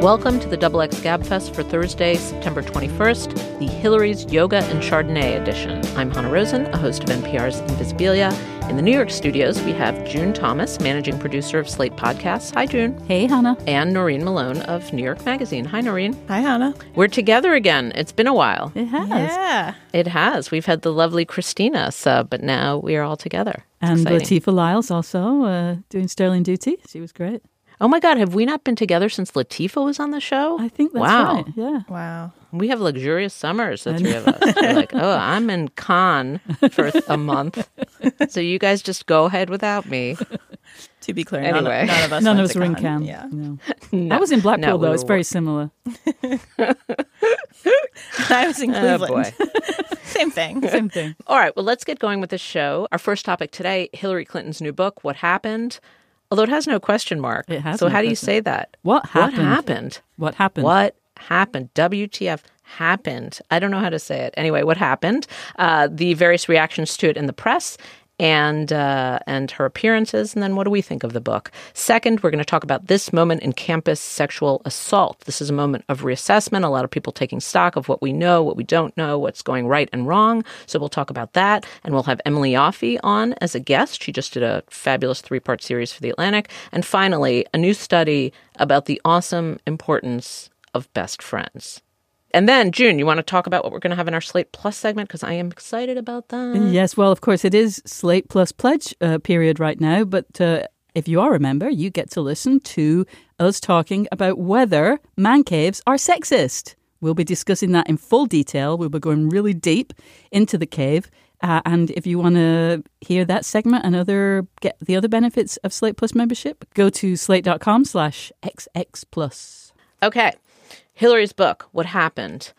Welcome to the Double X Gabfest for Thursday, September 21st, the Hillary's Yoga and Chardonnay edition. I'm Hanna Rosin, a host of NPR's Invisibilia. In the New York studios, we have June Thomas, managing producer of Slate Podcasts. Hi, June. Hey, Hanna. And Noreen Malone of New York Magazine. Hi, Noreen. Hi, Hanna. We're together again. It's been a while. It has. Yeah. It has. We've had the lovely Christina sub, but now we are all together. It's And exciting. Latifa Lyles also uh, doing Sterling Duty. She was great. Oh my God, have we not been together since Latifa was on the show? I think that's wow. right. Yeah. Wow. We have luxurious summers, the three of us. We're like, oh, I'm in Cannes for a month. So you guys just go ahead without me. To be clear, Anyway. none, none of us. None of us to were in Cannes. Cannes. Yeah. No. No, I was in Blackpool, no, we though. were It's very similar. I was in Oh, Cleveland. boy. Same thing. Same thing. All right, well, let's get going with the show. Our first topic today Hillary Clinton's new book, What Happened? Although it has no question mark. It has So no how do you say that? What happened? What happened? happened? What happened? What happened? WTF happened? I don't know how to say it. Anyway, what happened? Uh, the various reactions to it in the press. And uh, and her appearances, and then what do we think of the book? Second, we're going to talk about this moment in campus sexual assault. This is a moment of reassessment. A lot of people taking stock of what we know, what we don't know, what's going right and wrong. So we'll talk about that, and we'll have Emily Yoffe on as a guest. She just did a fabulous three-part series for the Atlantic. And finally, a new study about the awesome importance of best friends. And then, June, you want to talk about what we're going to have in our Slate Plus segment? Because I am excited about that. Yes, well, of course, it is Slate Plus Pledge uh, period right now. But uh, if you are a member, you get to listen to us talking about whether man caves are sexist. We'll be discussing that in full detail. We'll be going really deep into the cave. Uh, and if you want to hear that segment and other get the other benefits of Slate Plus membership, go to slate.com slash xx plus. Okay. Hillary's book, What Happened?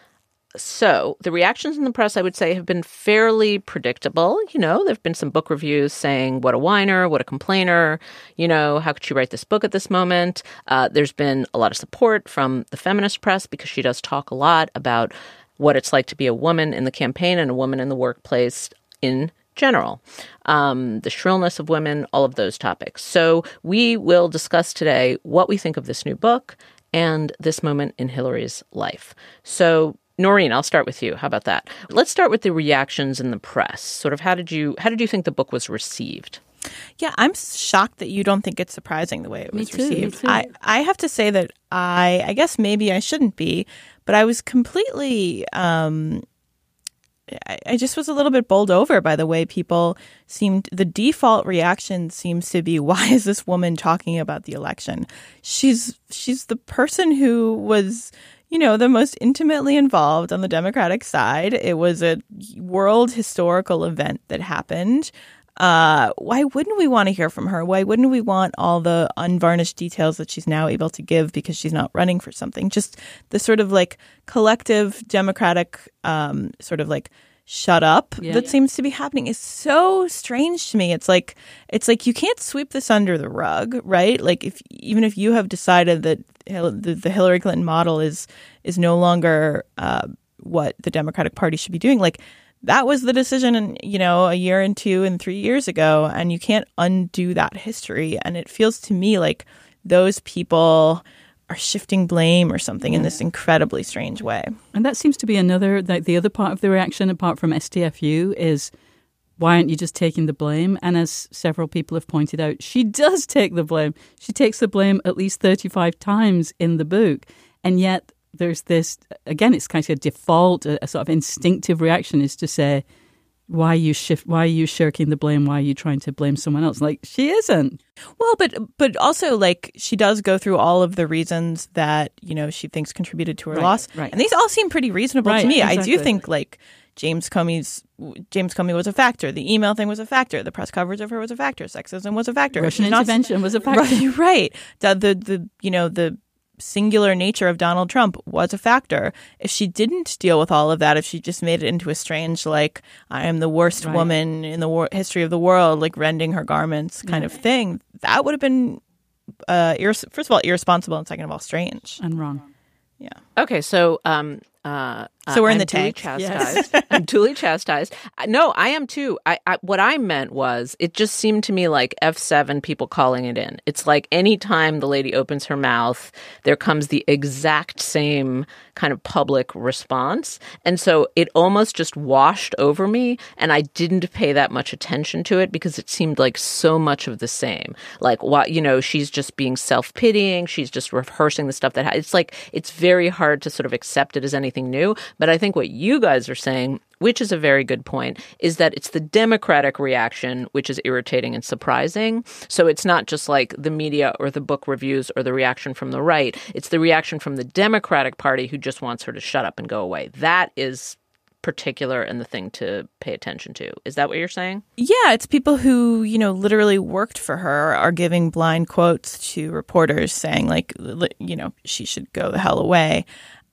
So, the reactions in the press, I would say, have been fairly predictable. You know, there have been some book reviews saying, what a whiner, what a complainer, you know, how could she write this book at this moment? Uh, there's been a lot of support from the feminist press because she does talk a lot about what it's like to be a woman in the campaign and a woman in the workplace in general, um, the shrillness of women, all of those topics. So we will discuss today what we think of this new book and this moment in Hillary's life. So Noreen, I'll start with you. How about that? Let's start with the reactions in the press. Sort of how did you how did you think the book was received? Yeah, I'm shocked that you don't think it's surprising the way it Me was too, me received. too. I, I have to say that I, I guess maybe I shouldn't be, but I was completely, um, I, just was a little bit bowled over by the way people seemed. The default reaction seems to be, "Why is this woman talking about the election? She's she's the person who was." you know, the most intimately involved on the Democratic side. It was a world historical event that happened. Uh, why wouldn't we want to hear from her? Why wouldn't we want all the unvarnished details that she's now able to give because she's not running for something? Just the sort of like collective Democratic, um, sort of like shut up Yeah. that seems to be happening is so strange to me. It's like it's like you can't sweep this under the rug, right? Like if even if you have decided that the, the Hillary Clinton model is is no longer uh, what the Democratic Party should be doing, like that was the decision, in, you know, a year and two and three years ago, and you can't undo that history. And it feels to me like those people are shifting blame or something in this incredibly strange way. And that seems to be another, like the other part of the reaction, apart from STFU, is why aren't you just taking the blame? And as several people have pointed out, she does take the blame. She takes the blame at least 35 times in the book. And yet there's this, again, it's kind of a default, a, a sort of instinctive reaction is to say, why are you shift why are you shirking the blame why are you trying to blame someone else like she isn't Well, but but also like she does go through all of the reasons that you know she thinks contributed to her Right, loss, right. and these all seem pretty reasonable Right, to me. I do think like James Comey's James Comey was a factor. The email thing was a factor. The press coverage of her was a factor. Sexism was a factor. russian intervention was a factor Right, right. The, the the you know the singular nature of Donald Trump was a factor. If she didn't deal with all of that, if she just made it into a strange like I am the worst Right. woman in the wor- history of the world, like rending her garments kind of thing, that would have been uh irres- first of all irresponsible and second of all strange. and wrong Yeah. Okay, so um, uh, Uh, so we're in I'm the duly tank. Chastised. I'm duly chastised. No, I am too. I, I what I meant was it just seemed to me like F seven people calling it in. It's like anytime the lady opens her mouth, there comes the exact same kind of public response, and so it almost just washed over me, and I didn't pay that much attention to it because it seemed like so much of the same. Like what you know, she's just being self pitying. She's just rehearsing the stuff that ha- it's like it's very hard to sort of accept it as anything new. But I think what you guys are saying, which is a very good point, is that it's the Democratic reaction which is irritating and surprising. So it's not just like the media or the book reviews or the reaction from the right. It's the reaction from the Democratic Party who just wants her to shut up and go away. That is particular and the thing to pay attention to. Is that what you're saying? Yeah, it's people who, you know, literally worked for her are giving blind quotes to reporters saying like you know, she should go the hell away.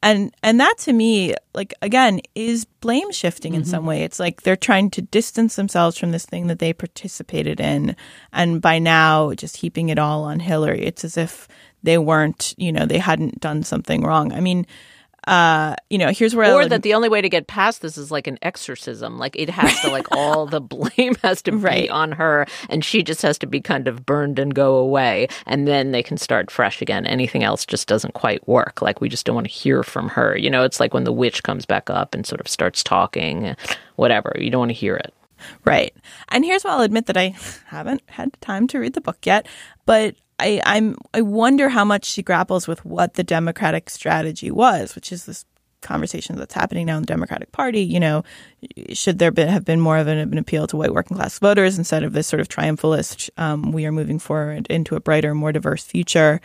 And and that to me like again is blame shifting in some mm-hmm. way. It's like they're trying to distance themselves from this thing that they participated in and by now just heaping it all on Hillary. It's as if they weren't, you know, they hadn't done something wrong. I mean, uh, you know, here's where or I'll- that the only way to get past this is like an exorcism. Like it has to like all the blame has to be Right. on her and she just has to be kind of burned and go away and then they can start fresh again. Anything else just doesn't quite work. Like we just don't want to hear from her. You know it's like when the witch comes back up and sort of starts talking whatever. You don't want to hear it. Right. And here's where I'll admit that I haven't had time to read the book yet, but I, I'm I wonder how much she grapples with what the Democratic strategy was, which is this conversation that's happening now in the Democratic Party. You know, should there be, have been more of an, an appeal to white working class voters instead of this sort of triumphalist, um, we are moving forward into a brighter, more diverse future?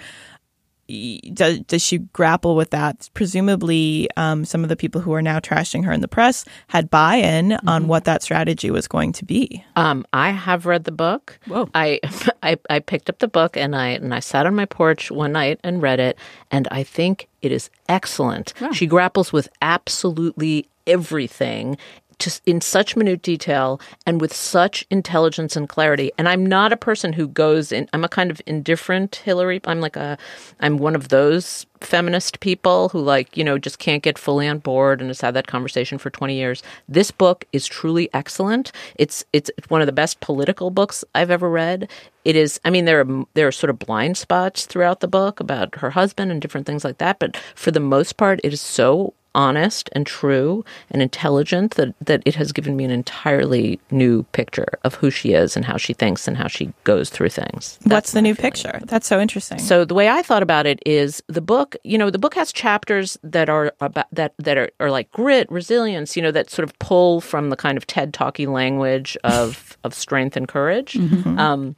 Does, does she grapple with that? Presumably, um, some of the people who are now trashing her in the press had buy-in on what that strategy was going to be. Um, I have read the book. Whoa. I, I I picked up the book and I and I sat on my porch one night and read it, and I think it is excellent. She grapples with absolutely everything. Just in such minute detail and with such intelligence and clarity. And I'm not a person who goes in, I'm a kind of indifferent Hillary. I'm like a, I'm one of those feminist people who like, you know, just can't get fully on board and has had that conversation for 20 years. This book is truly excellent. It's it's one of the best political books I've ever read. It is I mean there are there are sort of blind spots throughout the book about her husband and different things like that, but for the most part it is so honest and true and intelligent that that it has given me an entirely new picture of who she is and how she thinks and how she goes through things. What's the new feeling. picture? That's so interesting. So the way I thought about it is the book, you know, the book has chapters that are about that that are, are like grit, resilience, you know, that sort of pull from the kind of TED talky language of of strength and courage. Um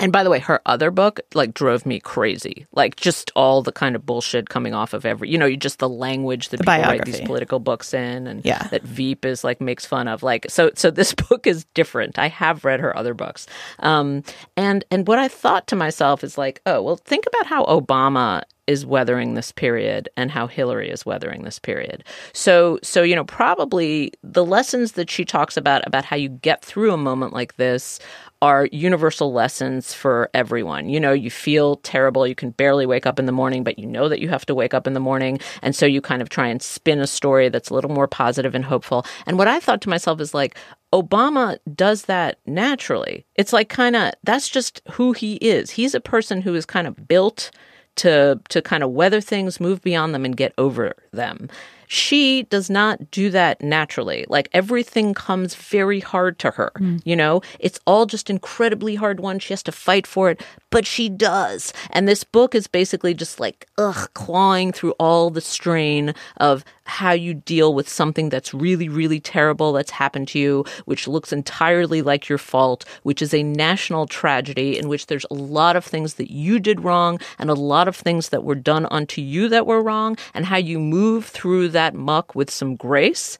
and by the way, her other book like drove me crazy. Like just all the kind of bullshit coming off of every, you know, you just the language that The people write these political books in, and Yeah. that Veep is like makes fun of. Like so, so this book is different. I have read her other books, um, and and what I thought to myself is like, oh well, think about how Obama is weathering this period and how Hillary is weathering this period. So so you know probably the lessons that she talks about about how you get through a moment like this are universal lessons for everyone. You know, you feel terrible, you can barely wake up in the morning, but you know that you have to wake up in the morning, and so you kind of try and spin a story that's a little more positive and hopeful. And what I thought to myself is like Obama does that naturally. It's like kind of that's just who he is. He's a person who is kind of built to to kind of weather things, move beyond them, and get over them. She does not do that naturally. Like everything comes very hard to her. Hmm. You know, it's all just incredibly hard won. She has to fight for it, but she does. And this book is basically just like, ugh, clawing through all the strain of how you deal with something that's really, really terrible that's happened to you, which looks entirely like your fault, which is a national tragedy in which there's a lot of things that you did wrong and a lot of things that were done unto you that were wrong, and how you move through that muck with some grace.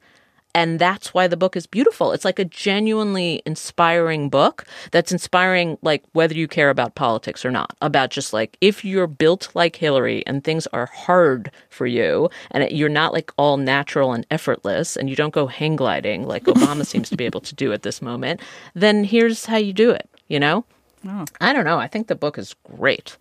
And that's why the book is beautiful. It's like a genuinely inspiring book that's inspiring, like, whether you care about politics or not, about just like if you're built like Hillary and things are hard for you and it- you're not like all natural and effortless and you don't go hang gliding like Obama seems to be able to do at this moment, then here's how you do it, you know? Oh. I don't know. I think the book is great.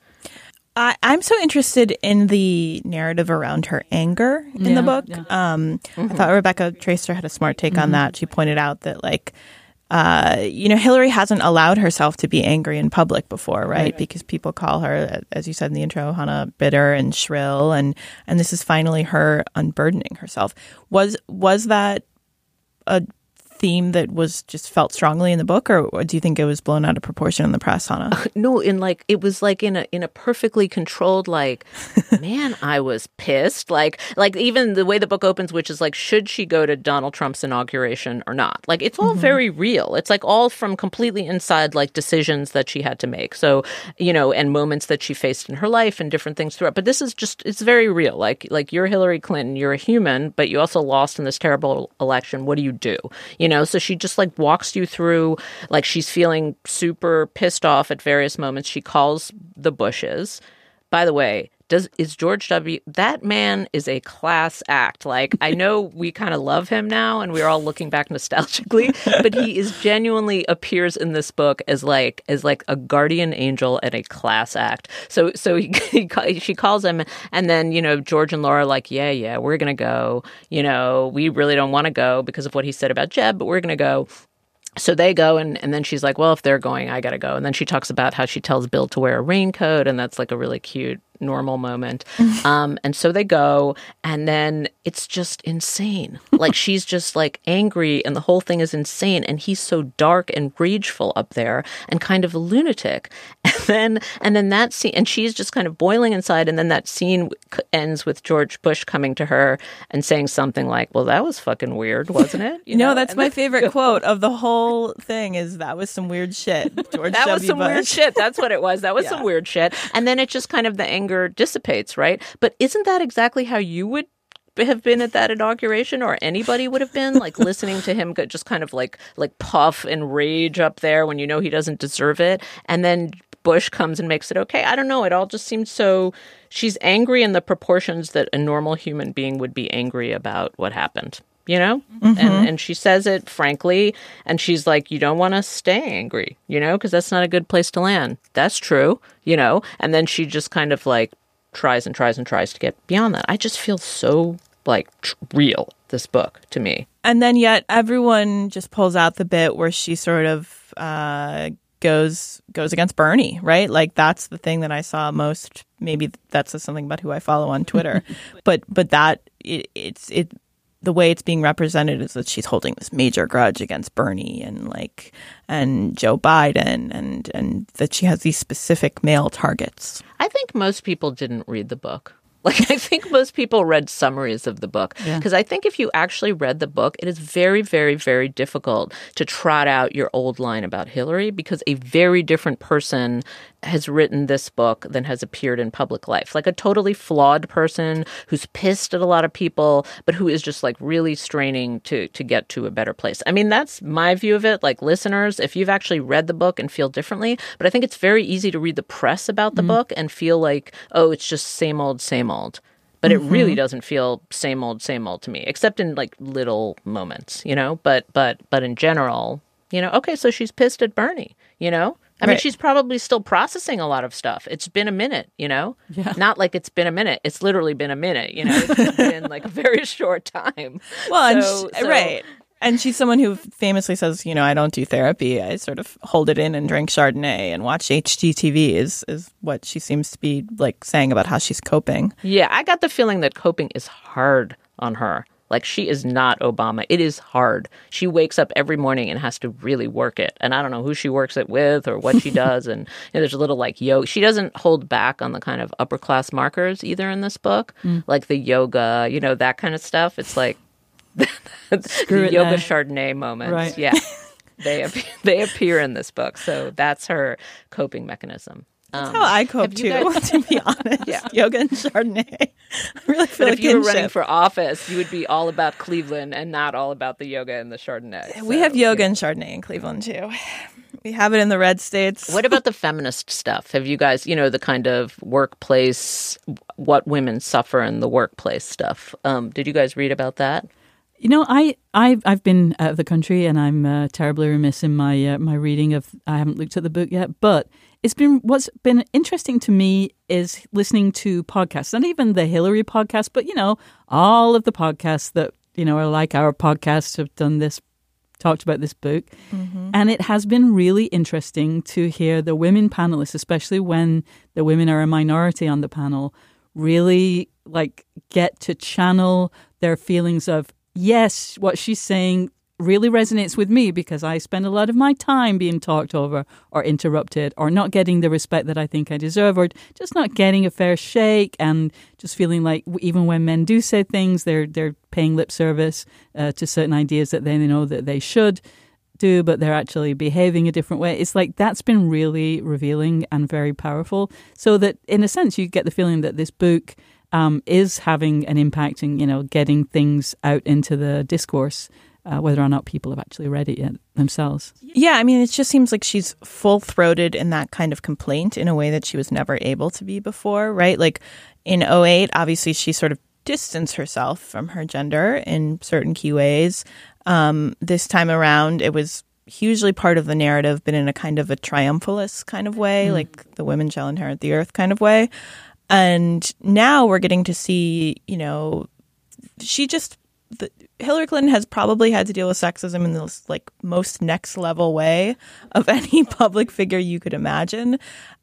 I, I'm so interested in the narrative around her anger in Yeah, the book. yeah. Um, I thought Rebecca Traister had a smart take on that. She pointed out that, like, uh, you know, Hillary hasn't allowed herself to be angry in public before, right? Because people call her, as you said in the intro, Hanna, bitter and shrill, and and this is finally her unburdening herself. Was was that a theme that was just felt strongly in the book, or do you think it was blown out of proportion in the press, Hanna? No, in like it was like in a in a perfectly controlled like man, I was pissed. Like like even the way the book opens, which is like, should she go to Donald Trump's inauguration or not? Like it's all mm-hmm. very real. It's like all from completely inside like decisions that she had to make. So, you know, and moments that she faced in her life and different things throughout. But this is just it's very real. Like like you're Hillary Clinton, you're a human, but you also lost in this terrible election. What do you do? You know, so she just like walks you through like she's feeling super pissed off at various moments. She calls the Bushes. By the way, does is George W. That man is a class act. Like I know we kind of love him now, and we're all looking back nostalgically, but he is genuinely appears in this book as like as like a guardian angel and a class act. So so he, he she calls him, and then you know George and Laura are like, yeah yeah, we're gonna go. You know, we really don't want to go because of what he said about Jeb, but we're gonna go so they go and, and then she's like well if they're going i gotta go and then she talks about how she tells bill to wear a raincoat and that's like a really cute normal moment um, and so they go and then it's just insane like she's just like angry and the whole thing is insane and he's so dark and rageful up there and kind of a lunatic and then and then that scene and she's just kind of boiling inside and then that scene ends with george bush coming to her and saying something like well that was fucking weird wasn't it you no, know? that's And my then- favorite quote of the whole thing. Is that was some weird shit, George Bush that was some Bush. weird shit. That's what it was. That was Yeah. some weird shit. And then it just kind of the anger dissipates, right? But isn't that exactly how you would have been at that inauguration or anybody would have been like listening to him just kind of like like puff and rage up there when you know he doesn't deserve it and then Bush comes and makes it okay. I don't know. It all just seems so she's angry in the proportions that a normal human being would be angry about what happened. You know? And and she says it frankly and she's like you don't want to stay angry, you know, because that's not a good place to land. That's true, you know? And then she just kind of like tries and tries and tries to get beyond that. I just feel so like tr- real this book to me. And then yet everyone just pulls out the bit where she sort of uh, goes goes against Bernie, right? Like that's the thing that I saw most. Maybe that says something about who I follow on Twitter, but but that it, it's it the way it's being represented is that she's holding this major grudge against Bernie and like and Joe Biden and and that she has these specific male targets. I think most people didn't read the book. Like, I think most people read summaries of the book. Because I think if you actually read the book, it is very, very, very difficult to trot out your old line about Hillary because a very different person has written this book than has appeared in public life. Like a totally flawed person who's pissed at a lot of people, but who is just like really straining to to get to a better place. I mean, that's my view of it. Like listeners, if you've actually read the book and feel differently, but I think it's very easy to read the press about the mm-hmm. book and feel like, oh, it's just same old, same old. But it really mm-hmm. doesn't feel same old, same old to me, except in like little moments, you know. But but but in general, you know, okay, so she's pissed at Bernie, you know. I mean, she's probably still processing a lot of stuff. It's been a minute, you know? Yeah. Not like it's been a minute. It's literally been a minute, you know? It's been like a very short time. Well, So- and she, so- right. And she's someone who famously says, you know, I don't do therapy. I sort of hold it in and drink Chardonnay and watch HGTV is is what she seems to be like saying about how she's coping. Yeah, I got the feeling that coping is hard. on her. Like she is not Obama. It is hard. She wakes up every morning and has to really work it. And I don't know who she works it with or what she does. And you know, there's a little like yoga. She doesn't hold back on the kind of upper class markers either in this book, Mm. like the yoga, you know, that kind of stuff. It's like Screw the it yoga. Chardonnay moments. Right. Yeah. they appear, they appear in this book. So that's her coping mechanism. Um, how I cope too, guys- to be honest. Yeah. Yoga and Chardonnay. I really feel but like if you were running for office, you would be all about Cleveland and not all about the yoga and the Chardonnay. We So, have yoga yeah. and Chardonnay in Cleveland too. We have it in the red states. What about the feminist stuff? Have you guys, you know, the kind of workplace, what women suffer in the workplace stuff? Um, did you guys read about that? You know, I I've I've been out of the country, and I'm uh, terribly remiss in my uh, my reading of. I haven't looked at the book yet, but it's been what's been interesting to me is listening to podcasts, not even the Hillary podcast, but you know, all of the podcasts that you know are like our podcasts have done this, talked about this book, mm-hmm. and it has been really interesting to hear the women panelists, especially when the women are a minority on the panel, really like get to channel their feelings of yes, what she's saying really resonates with me because I spend a lot of my time being talked over or interrupted or not getting the respect that I think I deserve or just not getting a fair shake and just feeling like even when men do say things, they're they're paying lip service uh, to certain ideas that they know that they should do, but they're actually behaving a different way. It's like that's been really revealing and very powerful. So that in a sense, you get the feeling that this book um, is having an impact in you know getting things out into the discourse, uh, whether or not people have actually read it yet themselves. Yeah, I mean, it just seems like she's full throated in that kind of complaint in a way that she was never able to be before, right? Like in 08, obviously she sort of distanced herself from her gender in certain key ways. Um, this time around, it was hugely part of the narrative, but in a kind of a triumphalist kind of way, like the women shall inherit the earth kind of way. And now we're getting to see, you know, she just the, Hillary Clinton has probably had to deal with sexism in this like most next level way of any public figure you could imagine,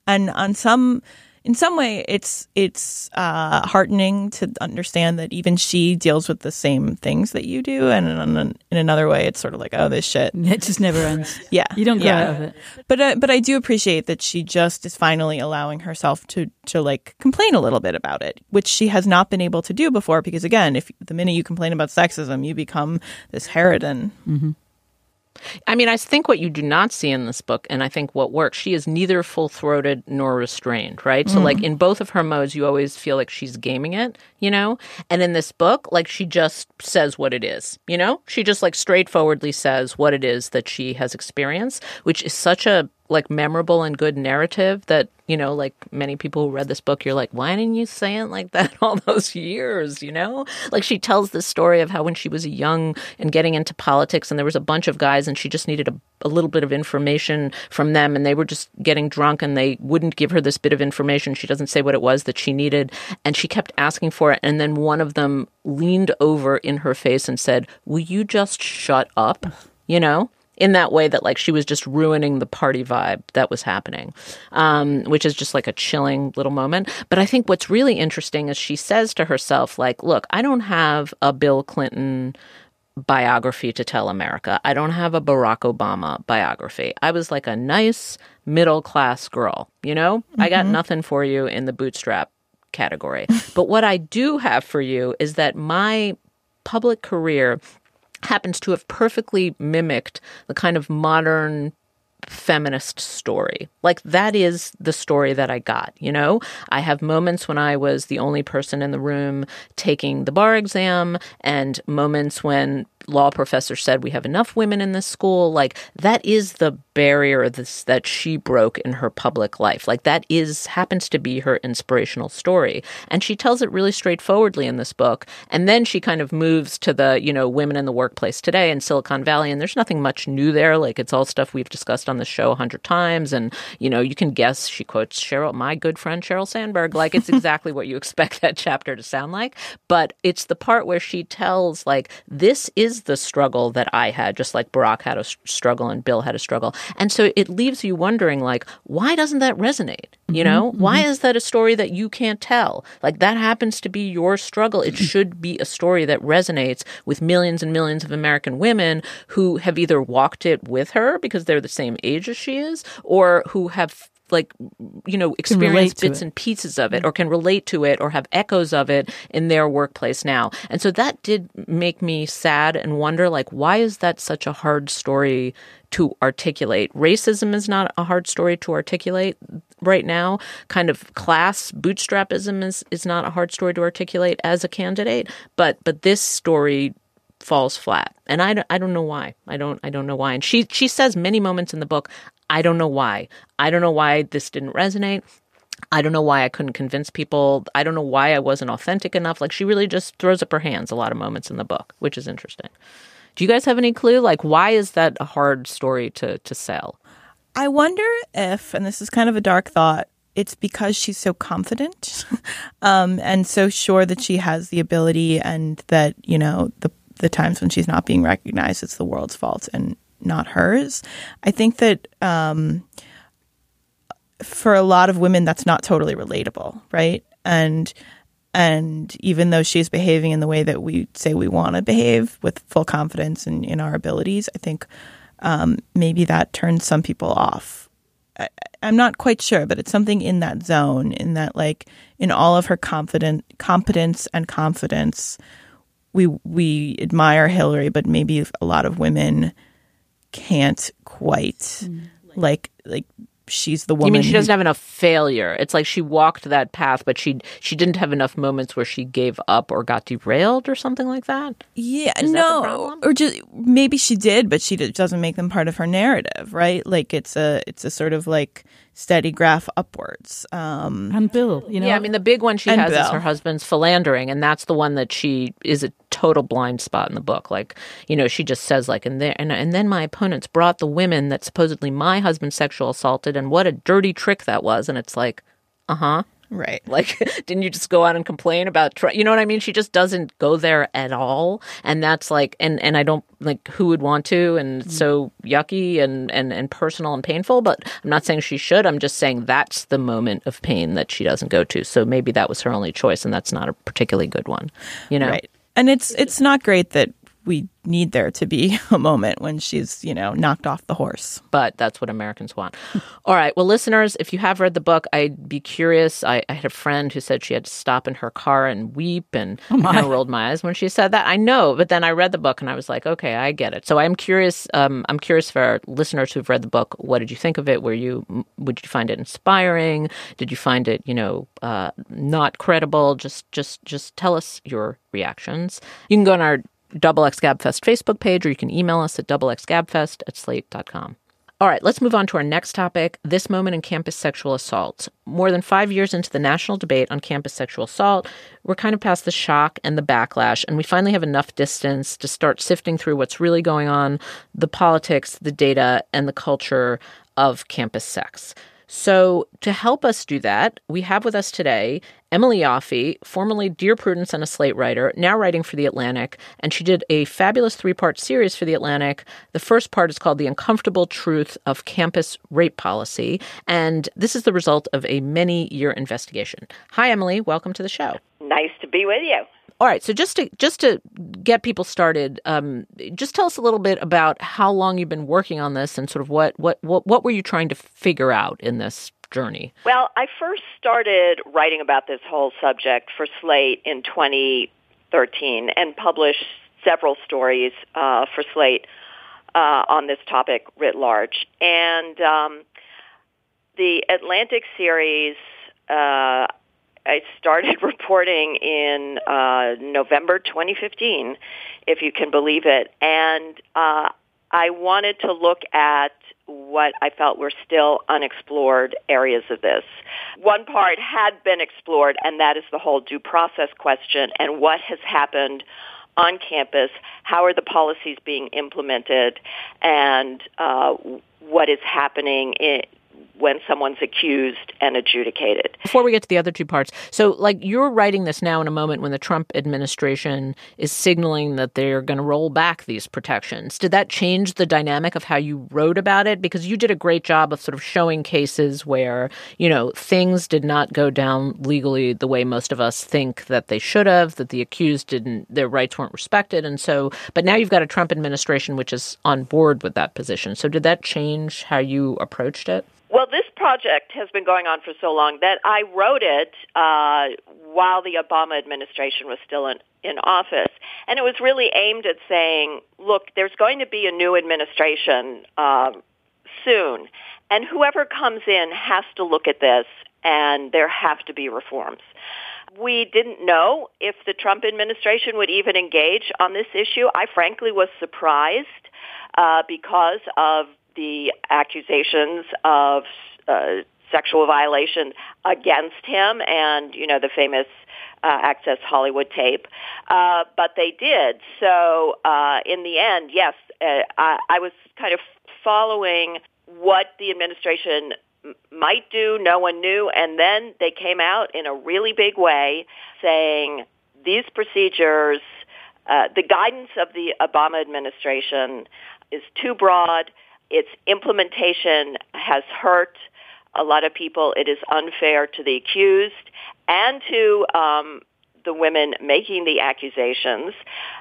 and on some in some way it's it's uh, heartening to understand that even she deals with the same things that you do, and in, in another way it's sort of like oh this shit It just never ends. yeah You don't grow yeah. out of it. But uh, but I do appreciate that she just is finally allowing herself to to like complain a little bit about it, which she has not been able to do before. Because again, if the minute you complain about sexism, you become this harridan. I mean, I think what you do not see in this book, and I think what works, she is neither full throated nor restrained, right? So, like mm. in both of her modes, you always feel like she's gaming it, you know? And in this book, like she just says what it is, you know? She just like straightforwardly says what it is that she has experienced, which is such a like memorable and good narrative that you know like many people who read this book you're like why didn't you say it like that all those years? You know? Like she tells this story of how when she was young and getting into politics and there was a bunch of guys and she just needed a, a little bit of information from them and they were just getting drunk and they wouldn't give her this bit of information. She doesn't say what it was that she needed. And she kept asking for it. And then one of them leaned over in her face and said will you just shut up? You know in that way that like she was just ruining the party vibe that was happening um, which is just like a chilling little moment. But i think what's really interesting is she says to herself like look i don't have a bill clinton biography to tell america. I don't have a barack obama biography. I was like a nice middle class girl you know? I got nothing for you in the bootstrap category. But what i do have for you is that my public career happens to have perfectly mimicked the kind of modern feminist story. Like that is the story that I got, you know? I have moments when I was the only person in the room taking the bar exam and moments when law professor said we have enough women in this school. Like that is the barrier this, that she broke in her public life. Like that is happens to be her inspirational story. And she tells it really straightforwardly in this book. And then she kind of moves to the you know women in the workplace today in silicon valley and there's nothing much new there. Like it's all stuff we've discussed on the show a hundred times and you know you can guess she quotes sheryl my good friend Sheryl sandberg like it's exactly what you expect that chapter to sound like but it's the part where she tells like this is the struggle that I had, just like Barack had a struggle and Bill had a struggle. And so it leaves you wondering, like, why doesn't that resonate? You know, why is that a story that you can't tell? Like that happens to be your struggle. It should be a story that resonates with millions and millions of American women who have either walked it with her because they're the same age as she is, or who have like you know experienced bits it. and pieces of it or can relate to it or have echoes of it in their workplace now and so that did make me sad and wonder like why is that such a hard story to articulate racism is not a hard story to articulate right now kind of class bootstrapism is is not a hard story to articulate as a candidate but but this story falls flat. And I, don't- I don't know why. I don't i don't know why. And she she says many moments in the book i don't know why. I don't know why this didn't resonate. I don't know why i couldn't convince people. I don't know why i wasn't authentic enough. Like she really just throws up her hands a lot of moments in the book which is interesting. Do you guys have any clue like why is that a hard story to to sell I wonder if, and this is kind of a dark thought, it's because she's so confident um, and so sure that she has the ability and that, you know, the, the times when she's not being recognized, it's the world's fault and not hers. I think that um, for a lot of women, that's not totally relatable, right? And and even though she's behaving in the way that we say we want to behave with full confidence in, in our abilities, I think um, maybe that turns some people off. I, I'm not quite sure, but it's something in that zone, in that like in all of her confident competence and confidence, we we admire Hillary, but maybe a lot of women can't quite like like she's the woman. you mean she who- doesn't have enough failure it's like she walked that path but she she didn't have enough moments where she gave up or got derailed or something like that Yeah, Is no, problem? or just maybe she did, but she d- doesn't make them part of her narrative, right? Like it's a it's a sort of like steady graph upwards. Um, And Bill, you know, yeah, I mean the big one she And has is her husband's philandering, and that's the one that she is a total blind spot in the book. Like, you know, she just says like, and there, and, and then my opponents brought the women that supposedly my husband sexual assaulted, and what a dirty trick that was. And it's like, uh huh. Right. Like, didn't you just go out and complain about, tr- you know what I mean? She just doesn't go there at all, and that's like, and and I don't like who would want to, and it's mm. so yucky and and and personal and painful. But I'm not saying she should. I'm just saying that's the moment of pain that she doesn't go to. So maybe that was her only choice, and that's not a particularly good one, you know? Right. And it's it's not great that we need there to be a moment when she's, you know, knocked off the horse. but that's what Americans want. All right. Well, listeners, if you have read the book, I'd be curious. I, I had a friend who said she had to stop in her car and weep, and I kind of rolled my eyes when she said that. I know, but then I read the book and I was like, okay, I get it. So I'm curious. Um, I'm curious for our listeners who've read the book. What did you think of it? Were you would you find it inspiring? Did you find it, you know, uh, not credible? Just, just, just tell us your reactions. You can go on our Double X Gabfest Facebook page, or you can email us at doublexgabfest at slate.com. All right, let's move on to our next topic this moment in campus sexual assault. More than five years into the national debate on campus sexual assault, we're kind of past the shock and the backlash, and we finally have enough distance to start sifting through what's really going on the politics, the data, and the culture of campus sex. So, to help us do that, we have with us today Emily Yoffe, formerly Dear Prudence and a Slate writer, now writing for The Atlantic, and she did a fabulous three part series for The Atlantic. The first part is called The Uncomfortable Truth of Campus Rape Policy, and this is the result of a many year investigation. Hi, Emily. Welcome to the show. Nice to be with you. All right, so just to just to get people started, um, just tell us a little bit about how long you've been working on this, and sort of what what what what were you trying to figure out in this journey? Well, I first started writing about this whole subject for Slate in 2013 and published several stories uh, for Slate uh, on this topic writ large. And um, the Atlantic series, uh, I started reporting in uh, November 2015, if you can believe it. And uh, I wanted to look at what I felt were still unexplored areas of this. One part had been explored, and that is the whole due process question and what has happened on campus, how are the policies being implemented, and uh, what is happening in, when someone's accused and adjudicated. Before we get to the other two parts, so like you're writing this now in a moment when the Trump administration is signaling that they're going to roll back these protections. Did that change the dynamic of how you wrote about it? Because you did a great job of sort of showing cases where, you know, things did not go down legally the way most of us think that they should have, that the accused didn't, their rights weren't respected. And so, but now you've got a Trump administration which is on board with that position. So did that change how you approached it? Well, project has been going on for so long that I wrote it uh, while the Obama administration was still in, in office. And it was really aimed at saying, look, there's going to be a new administration uh, soon. And whoever comes in has to look at this and there have to be reforms. We didn't know if the Trump administration would even engage on this issue. I frankly was surprised uh, because of the accusations of uh, sexual violation against him and, you know, the famous uh, Access Hollywood tape. Uh, but they did. So uh, in the end, yes, uh, I, I was kind of following what the administration might do. No one knew. And then they came out in a really big way saying these procedures, uh, the guidance of the Obama administration is too broad. Its implementation has hurt a lot of people. It is unfair to the accused and to um, the women making the accusations,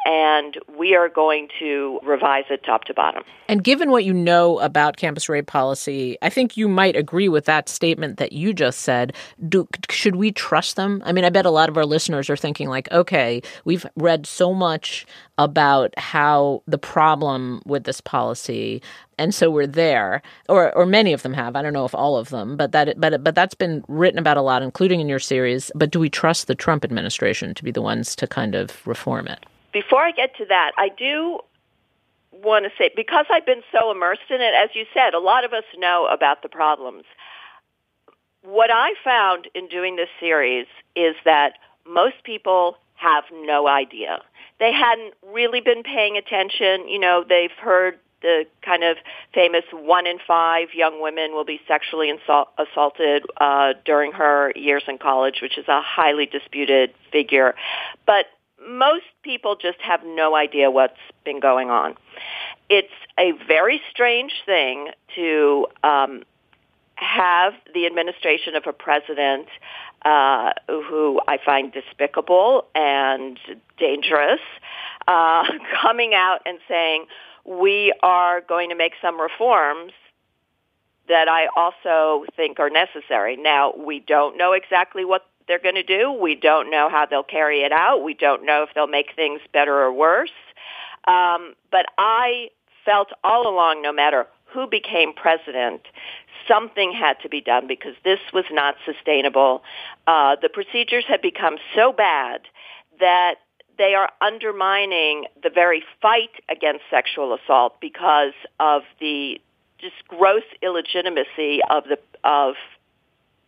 and we are going to revise it top to bottom. And given what you know about campus rape policy, I think you might agree with that statement that you just said. Do, should we trust them? I mean, I bet a lot of our listeners are thinking, like, okay, we've read so much about how the problem with this policy and so we're there or or many of them have i don't know if all of them but that but but that's been written about a lot including in your series but do we trust the trump administration to be the ones to kind of reform it? Before i get to that i do want to say because i've been so immersed in it as you said a lot of us know about the problems. What i found in doing this series is that most people have no idea they hadn't really been paying attention you know they've heard the kind of famous one in five young women will be sexually insult- assaulted uh, during her years in college, which is a highly disputed figure. But most people just have no idea what's been going on. It's a very strange thing to um, have the administration of a president uh, who I find despicable and dangerous uh, coming out and saying, we are going to make some reforms that I also think are necessary. Now, we don't know exactly what they're going to do. We don't know how they'll carry it out. We don't know if they'll make things better or worse. Um, but I felt all along, no matter who became president, something had to be done because this was not sustainable. Uh, the procedures had become so bad that they are undermining the very fight against sexual assault because of the just gross illegitimacy of the of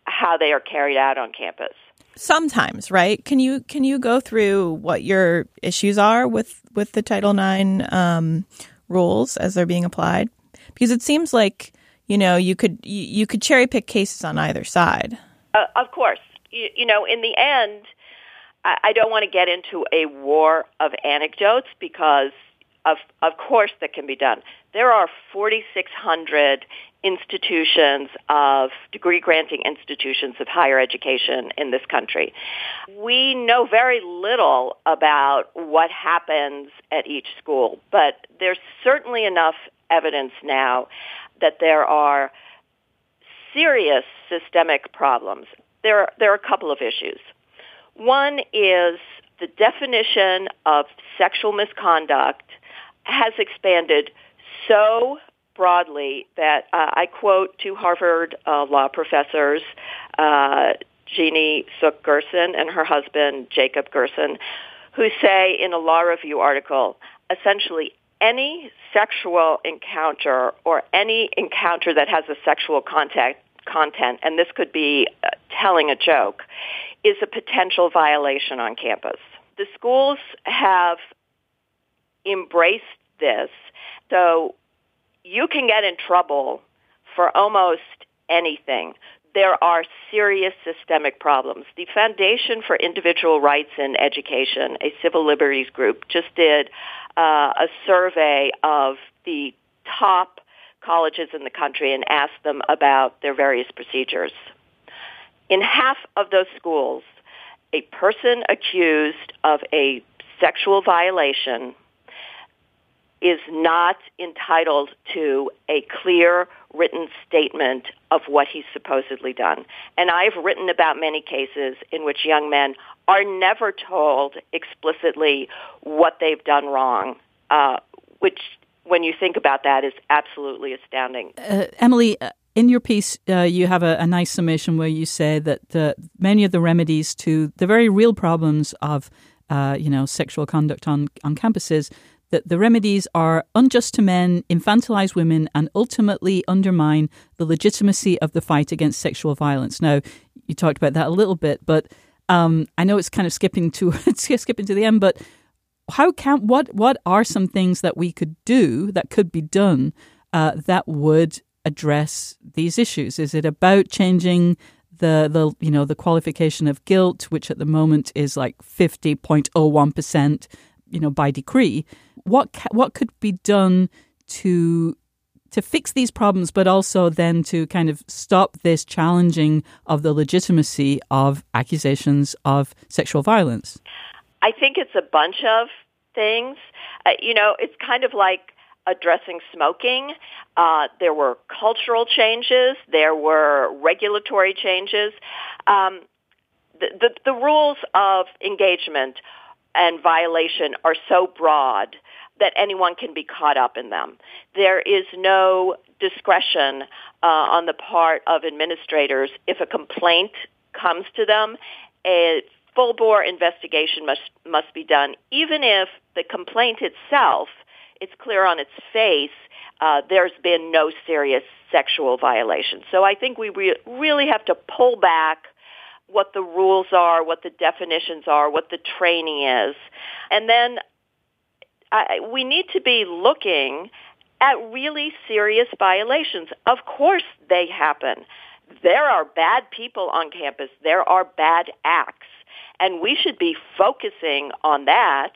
how they are carried out on campus. Sometimes, right? Can you can you go through what your issues are with with the Title IX um, rules as they're being applied? Because it seems like you know you could you, you could cherry pick cases on either side. Uh, of course, you, you know in the end I don't want to get into a war of anecdotes because of of course that can be done. There are 4600 institutions of degree granting institutions of higher education in this country. We know very little about what happens at each school, but there's certainly enough evidence now that there are serious systemic problems. There there are a couple of issues. One is the definition of sexual misconduct has expanded so broadly that uh, I quote two Harvard uh, law professors, uh, Jeannie Suk Gersen and her husband Jacob Gersen, who say in a law review article, essentially any sexual encounter or any encounter that has a sexual contact content, and this could be uh, telling a joke, is a potential violation on campus. The schools have embraced this, so you can get in trouble for almost anything, there are serious systemic problems. The Foundation for Individual Rights in Education, a civil liberties group, just did uh, a survey of the top colleges in the country and asked them about their various procedures. In half of those schools, a person accused of a sexual violation is not entitled to a clear written statement of what he's supposedly done. And I've written about many cases in which young men are never told explicitly what they've done wrong, uh, which, when you think about that, is absolutely astounding. Uh, Emily, uh, in your piece, uh, you have a, a, nice summation where you say that many of the remedies to the very real problems of, uh, you know, sexual conduct on, on campuses that the remedies are unjust to men, infantilize women, and ultimately undermine the legitimacy of the fight against sexual violence. Now, you talked about that a little bit, but um, I know it's kind of skipping to skipping to the end. But how can what what are some things that we could do that could be done uh, that would address these issues? Is it about changing the the you know the qualification of guilt, which at the moment is like fifty point oh one percent, you know, by decree? What ca- what could be done to to fix these problems, but also then to kind of stop this challenging of the legitimacy of accusations of sexual violence? I think it's a bunch of things. Uh, you know, it's kind of like addressing smoking. Uh, there were cultural changes. There were regulatory changes. Um, the, the, the rules of engagement and violation are so broad that anyone can be caught up in them. There is no discretion uh, on the part of administrators if a complaint comes to them. A full bore investigation must must be done, even if the complaint itself it's clear on its face uh, there's been no serious sexual violation. So I think we re- really have to pull back what the rules are, what the definitions are, what the training is, and then We need to be looking at really serious violations. Of course they happen. There are bad people on campus. There are bad acts. And we should be focusing on that.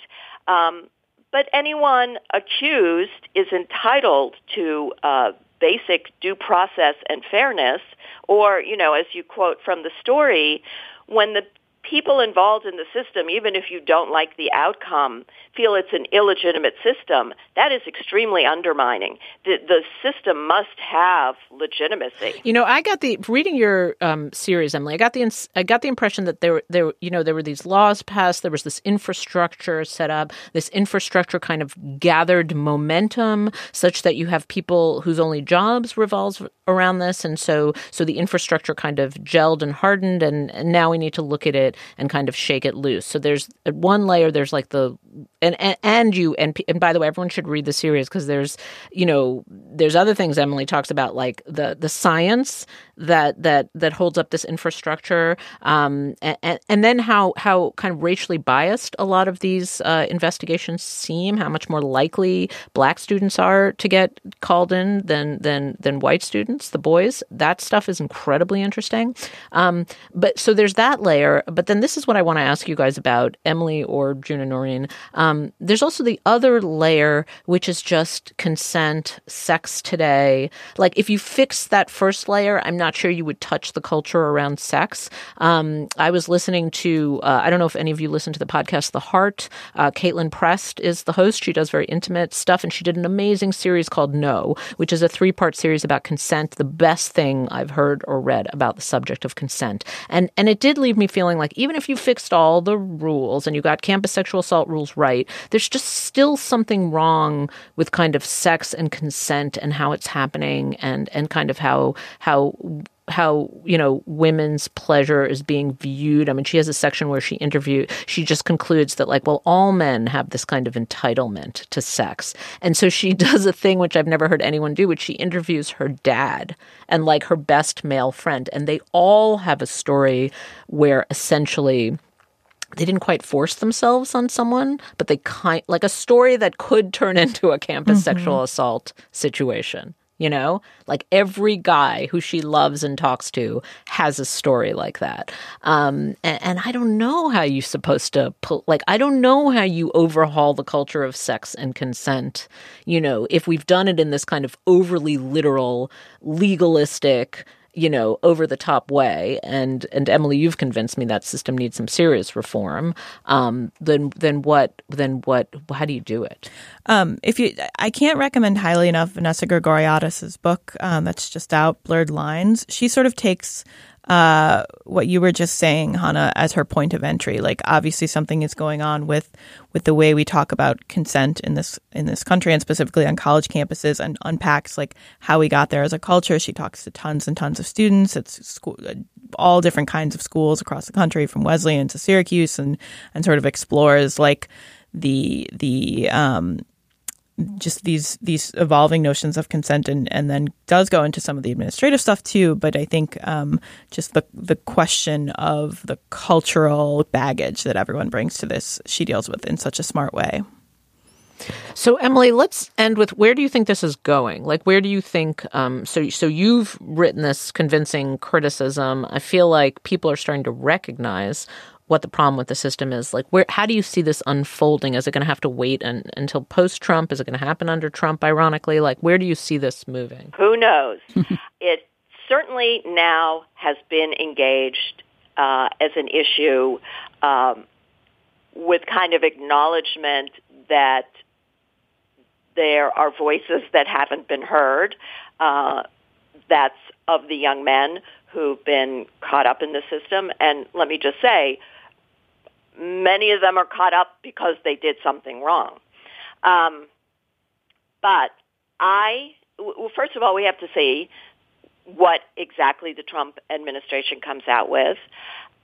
Um, but anyone accused is entitled to uh, basic due process and fairness. Or, you know, as you quote from the story, when the people involved in the system, even if you don't like the outcome, feel it's an illegitimate system, that is extremely undermining. The, the system must have legitimacy. You know, I got the reading your um, series, Emily. I got the I got the impression that there there you know there were these laws passed, there was this infrastructure set up, this infrastructure kind of gathered momentum such that you have people whose only jobs revolves around this, and so so the infrastructure kind of gelled and hardened, and, and now we need to look at it and kind of shake it loose. So there's one layer. There's like the and and, and you and and by the way, everyone should read the series because there's you know there's other things Emily talks about like the the science that that that holds up this infrastructure, um, and, and then how how kind of racially biased a lot of these uh, investigations seem. How much more likely black students are to get called in than than than white students, the boys. That stuff is incredibly interesting. Um, but so there's that layer. But then this is what I want to ask you guys about, Emily or June and Noreen. Um, there's also the other layer, which is just consent, sex today. Like if you fix that first layer, I'm not sure you would touch the culture around sex. Um, I was listening to, uh, I don't know if any of you listen to the podcast, The Heart. Uh, Kaitlin Prest is the host. She does very intimate stuff, and she did an amazing series called No, which is a three part series about consent. The best thing I've heard or read about the subject of consent. And, and it did leave me feeling like even if you fixed all the rules and you got campus sexual assault rules right, there's just still something wrong with kind of sex and consent and how it's happening and, and kind of how how how you know women's pleasure is being viewed. I mean, she has a section where she interview. She just concludes that like, well, all men have this kind of entitlement to sex, and so she does a thing which I've never heard anyone do, which she interviews her dad and like her best male friend, and they all have a story where essentially they didn't quite force themselves on someone, but they kind like a story that could turn into a campus mm-hmm. sexual assault situation You know, like every guy who she loves and talks to has a story like that. Um, and, and I don't know how you're supposed to pull, like, I don't know how you overhaul the culture of sex and consent, you know, if we've done it in this kind of overly literal, legalistic, you know, over the top way, and and Emily, you've convinced me that system needs some serious reform. Um, then then what then what? How do you do it? Um, if you, I can't recommend highly enough Vanessa Grigoriadis's book um, that's just out, Blurred Lines. She sort of takes uh, what you were just saying, Hanna, as her point of entry. Like obviously something is going on with with the way we talk about consent in this in this country and specifically on college campuses and unpacks like how we got there as a culture. She talks to tons and tons of students. It's school, all different kinds of schools across the country, from Wesleyan to Syracuse, and and sort of explores like the the um, just these these evolving notions of consent and, and then does go into some of the administrative stuff too but i think um, just the the question of the cultural baggage that everyone brings to this she deals with in such a smart way so Emily, let's end with where do you think this is going? Like, where do you think? Um, so, so you've written this convincing criticism. I feel like people are starting to recognize what the problem with the system is. Like, where how do you see this unfolding? Is it going to have to wait an, until post Trump? Is it going to happen under Trump? Ironically, like, where do you see this moving? Who knows? it certainly now has been engaged uh, as an issue um, with kind of acknowledgement that there are voices that haven't been heard. Uh, that's of the young men who've been caught up in the system. And let me just say, many of them are caught up because they did something wrong. Um, but I, well, first of all, we have to see what exactly the Trump administration comes out with.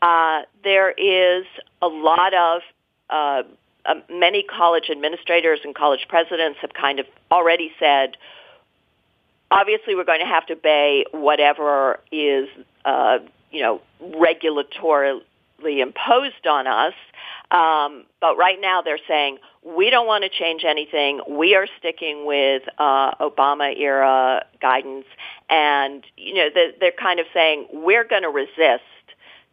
Uh, there is a lot of uh, uh, many college administrators and college presidents have kind of already said, obviously, we're going to have to obey whatever is, uh, you know, regulatory imposed on us. Um, but right now they're saying we don't want to change anything. We are sticking with uh, Obama era guidance, and you know they're, they're kind of saying we're going to resist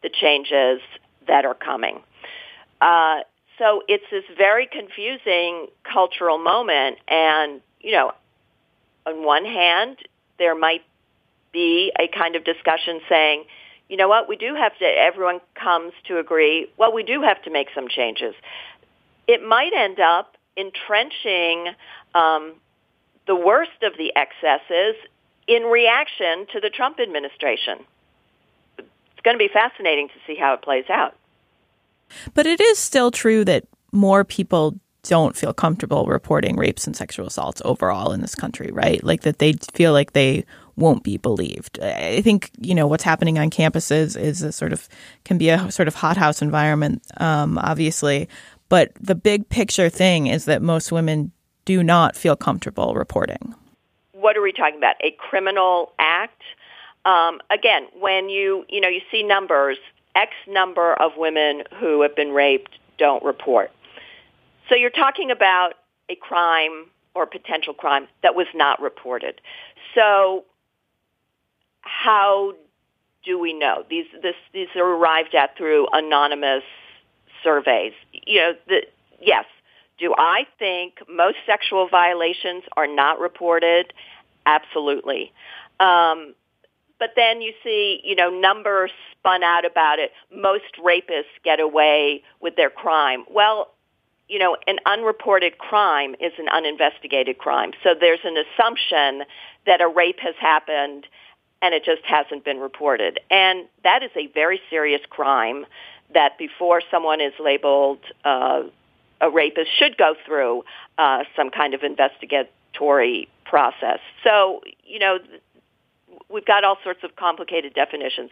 the changes that are coming. Uh, so it's this very confusing cultural moment, and you know, on one hand, there might be a kind of discussion saying you know what, we do have to, everyone comes to agree, well, we do have to make some changes. It might end up entrenching um, the worst of the excesses in reaction to the Trump administration. It's going to be fascinating to see how it plays out. But it is still true that more people don't feel comfortable reporting rapes and sexual assaults overall in this country, right? Like that they feel like they won't be believed. I think you know what's happening on campuses is a sort of can be a sort of hothouse environment, um, obviously. But the big picture thing is that most women do not feel comfortable reporting. What are we talking about? A criminal act? Um, again, when you you know you see numbers, X number of women who have been raped don't report. So you're talking about a crime or potential crime that was not reported. So how do we know? These this, these are arrived at through anonymous surveys. You know, the, yes. Do I think most sexual violations are not reported? Absolutely. Um, but then you see, you know, numbers spun out about it. Most rapists get away with their crime. Well, you know, an unreported crime is an uninvestigated crime. So there's an assumption that a rape has happened and it just hasn't been reported. And that is a very serious crime that before someone is labeled uh, a rapist should go through uh, some kind of investigatory process. So, you know, we've got all sorts of complicated definitions.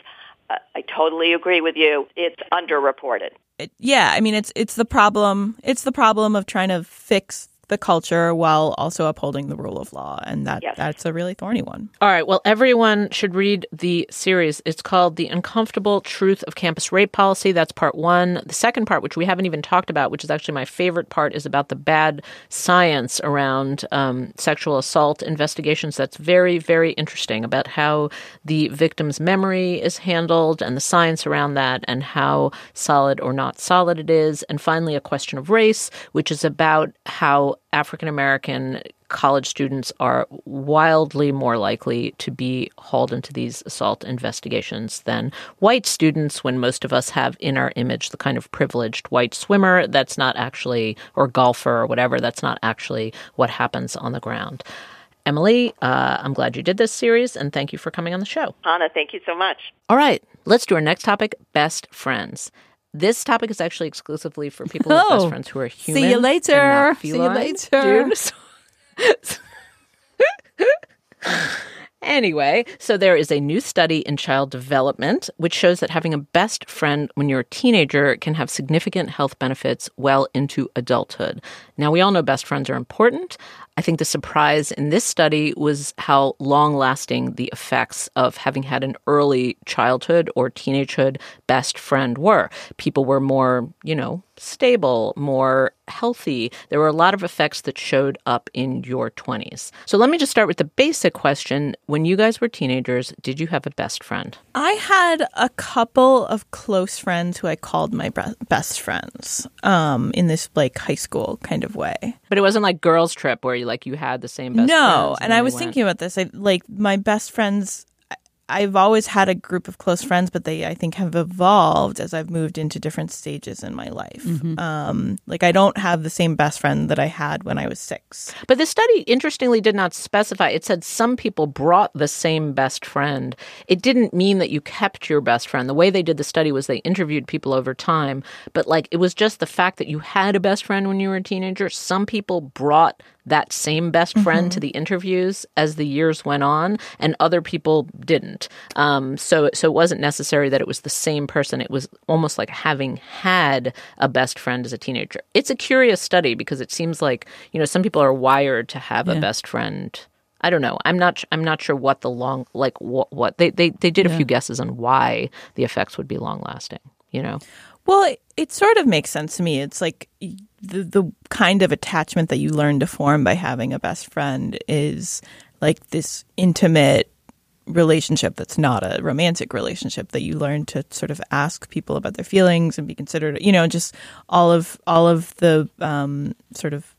Uh, I totally agree with you. It's underreported. It, yeah, I mean, it's it's the problem. It's the problem of trying to fix the culture while also upholding the rule of law, and that Yes. that's a really thorny one. All right. Well, everyone should read the series. It's called The Uncomfortable Truth of Campus Rape Policy. That's part one. The second part, which we haven't even talked about, which is actually my favorite part, is about the bad science around um, sexual assault investigations. That's very, very interesting about how the victim's memory is handled and the science around that and how solid or not solid it is. And finally, a question of race, which is about how African American college students are wildly more likely to be hauled into these assault investigations than white students when most of us have in our image the kind of privileged white swimmer that's not actually, or golfer or whatever, that's not actually what happens on the ground. Emily, uh, I'm glad you did this series and thank you for coming on the show. Hanna, thank you so much. All right, let's do our next topic best friends. This topic is actually exclusively for people with best Oh, friends who are human. see you later. See you later. Anyway, so there is a new study in child development which shows that having a best friend when you're a teenager can have significant health benefits well into adulthood. Now, we all know best friends are important. I think the surprise in this study was how long lasting the effects of having had an early childhood or teenagehood best friend were. People were more, you know, stable, more healthy. There were a lot of effects that showed up in your 20s. So let me just start with the basic question. When you guys were teenagers, did you have a best friend? I had a couple of close friends who I called my best friends um, in this like high school kind of way. But it wasn't like girls' trip where like you had the same best no, friends and I was went. thinking about this. I like my best friends. I've always had a group of close friends, but they I think have evolved as I've moved into different stages in my life. Um, like I don't have the same best friend that I had when I was six. But the study interestingly did not specify. It said some people brought the same best friend. It didn't mean that you kept your best friend. The way they did the study was they interviewed people over time, but like it was just the fact that you had a best friend when you were a teenager. Some people brought that same best friend to the interviews as the years went on, and other people didn't. Um, so, so it wasn't necessary that it was the same person. It was almost like having had a best friend as a teenager. It's a curious study because it seems like you know some people are wired to have a best friend. I don't know. I'm not. I'm not sure what the long like what what they they they did a few guesses on why the effects would be long lasting. You know. Well, it, it sort of makes sense to me. It's like the the kind of attachment that you learn to form by having a best friend is like this intimate relationship that's not a romantic relationship that you learn to sort of ask people about their feelings and be considered you know just all of all of the um, sort of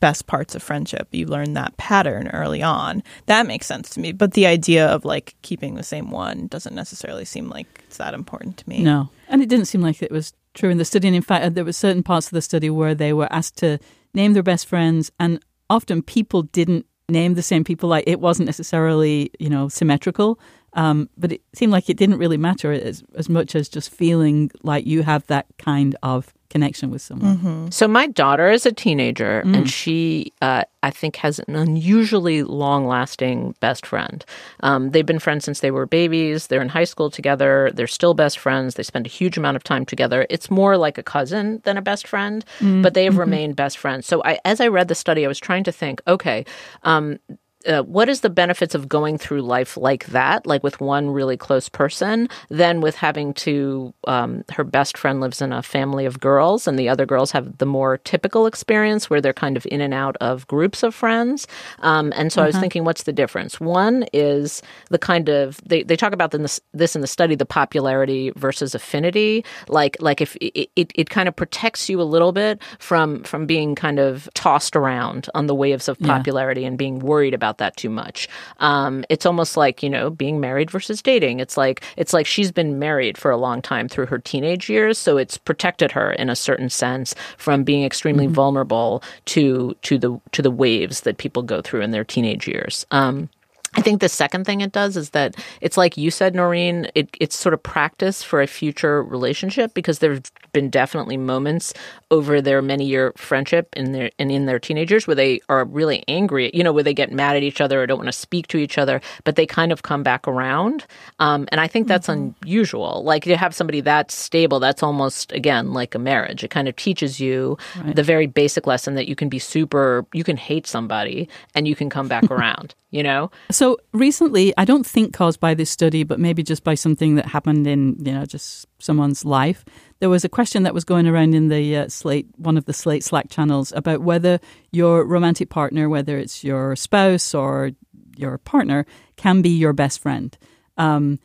best parts of friendship you learn that pattern early on that makes sense to me but the idea of like keeping the same one doesn't necessarily seem like it's that important to me No. And it didn't seem like it was true in the study. And in fact, there were certain parts of the study where they were asked to name their best friends, and often people didn't name the same people. Like it wasn't necessarily, you know, symmetrical. Um, but it seemed like it didn't really matter as, as much as just feeling like you have that kind of connection with someone. So my daughter is a teenager, and she, uh, I think, has an unusually long-lasting best friend. Um, they've been friends since they were babies. They're in high school together. They're still best friends. They spend a huge amount of time together. It's more like a cousin than a best friend, but they have remained best friends. So I, as I read the study, I was trying to think, okay. Um, uh, what is the benefits of going through life like that, like with one really close person, than with having to, um, her best friend lives in a family of girls and the other girls have the more typical experience where they're kind of in and out of groups of friends. Um, and so I was thinking, what's the difference? One is the kind of, they, they talk about this, this in the study, the popularity versus affinity. Like, like if it, it, it kind of protects you a little bit from, from being kind of tossed around on the waves of popularity and being worried about that too much. Um, it's almost like you know being married versus dating. It's like it's like she's been married for a long time through her teenage years, so it's protected her in a certain sense from being extremely vulnerable to to the to the waves that people go through in their teenage years. Um, I think the second thing it does is that it's like you said, Noreen, it, it's sort of practice for a future relationship because there have been definitely moments over their many year friendship in their and in their teenagers where they are really angry, you know, where they get mad at each other or don't want to speak to each other, but they kind of come back around. Um, and I think that's mm-hmm. unusual. Like to have somebody that stable, that's almost again like a marriage. It kind of teaches you right. the very basic lesson that you can be super, you can hate somebody and you can come back around you know? So recently, I don't think caused by this study, but maybe just by something that happened in, you know, just someone's life, there was a question that was going around in the uh, Slate, one of the Slate Slack channels about whether your romantic partner, whether it's your spouse or your partner, can be your best friend. Um,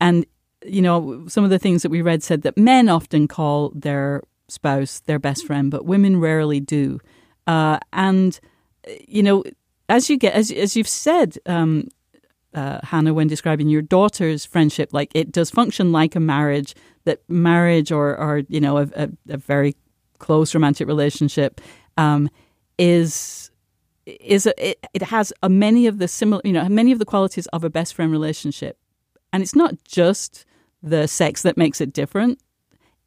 and, you know, some of the things that we read said that men often call their spouse their best friend, but women rarely do. Uh, and, you know, as you get as as you've said, um, uh, Hanna, when describing your daughter's friendship, like it does function like a marriage. That marriage or or you know a, a, a very close romantic relationship um, is is a, it, it has a, many of the similar you know many of the qualities of a best friend relationship, and it's not just the sex that makes it different.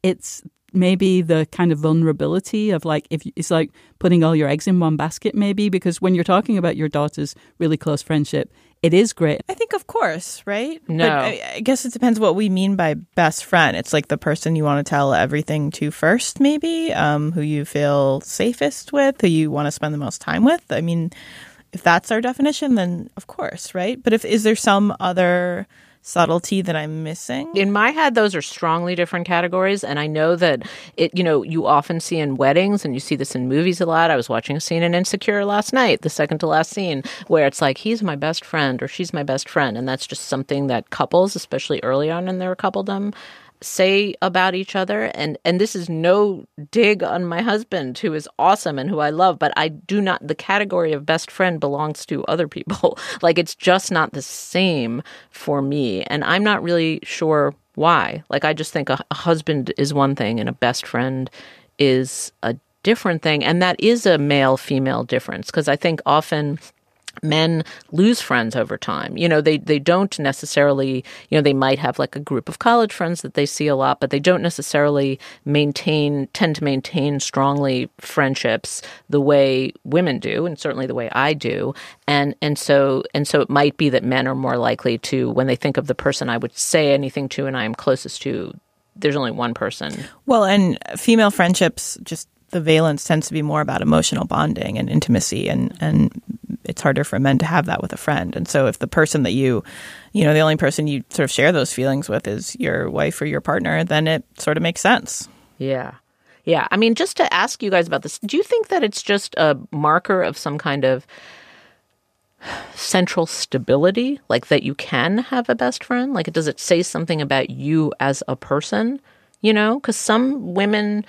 It's maybe the kind of vulnerability of like if it's like putting all your eggs in one basket maybe because when you're talking about your daughter's really close friendship it is great. I think of course right? No. But I, I guess it depends what we mean by best friend. It's like the person you want to tell everything to first maybe um, who you feel safest with who you want to spend the most time with. I mean if that's our definition then of course right? But if is there some other subtlety that I'm missing? In my head, those are strongly different categories. And I know that it, you know, you often see in weddings and you see this in movies a lot. I was watching a scene in Insecure last night, the second to last scene, where it's like, he's my best friend or she's my best friend. And that's just something that couples, especially early on in their coupledom, say about each other and and this is no dig on my husband who is awesome and who I love but I do not the category of best friend belongs to other people. Like it's just not the same for me and I'm not really sure why. Like I just think a, a husband is one thing and a best friend is a different thing and that is a male female difference because I think often men lose friends over time. You know, they they don't necessarily, you know, they might have like a group of college friends that they see a lot, but they don't necessarily maintain tend to maintain strongly friendships the way women do and certainly the way I do. And and so and so it might be that men are more likely to when they think of the person I would say anything to and I am closest to there's only one person. Well, and female friendships just the valence tends to be more about emotional bonding and intimacy and and it's harder for men to have that with a friend. And so if the person that you, you know, the only person you sort of share those feelings with is your wife or your partner, then it sort of makes sense. Yeah. Yeah. I mean, just to ask you guys about this, do you think that it's just a marker of some kind of central stability, like that you can have a best friend? Like, does it say something about you as a person? You know, because some women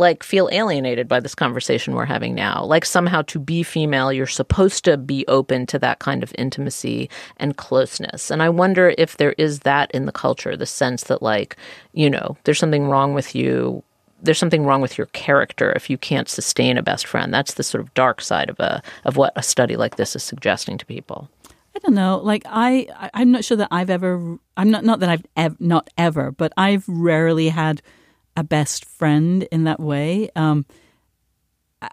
like feel alienated by this conversation we're having now. Like somehow to be female, you're supposed to be open to that kind of intimacy and closeness. And I wonder if there is that in the culture, the sense that like, you know, there's something wrong with you. There's something wrong with your character if you can't sustain a best friend. That's the sort of dark side of a of what a study like this is suggesting to people. I don't know. Like I, I'm not sure that I've ever. I'm not not that I've ev- not ever, but I've rarely had a best friend in that way. Um,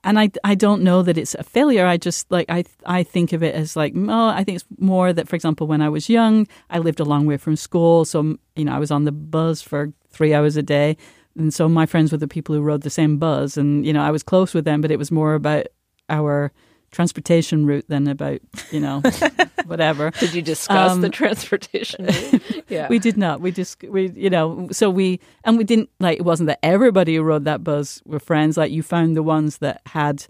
and I, I don't know that it's a failure. I just like I I think of it as like oh I think it's more that for example when I was young I lived a long way from school so you know I was on the bus for three hours a day and so my friends were the people who rode the same bus and you know I was close with them but it was more about our transportation route than about you know whatever. Did you discuss um, the transportation route? Yeah, we did not. We just we you know so we and we didn't like it wasn't that everybody who rode that bus were friends. Like you found the ones that had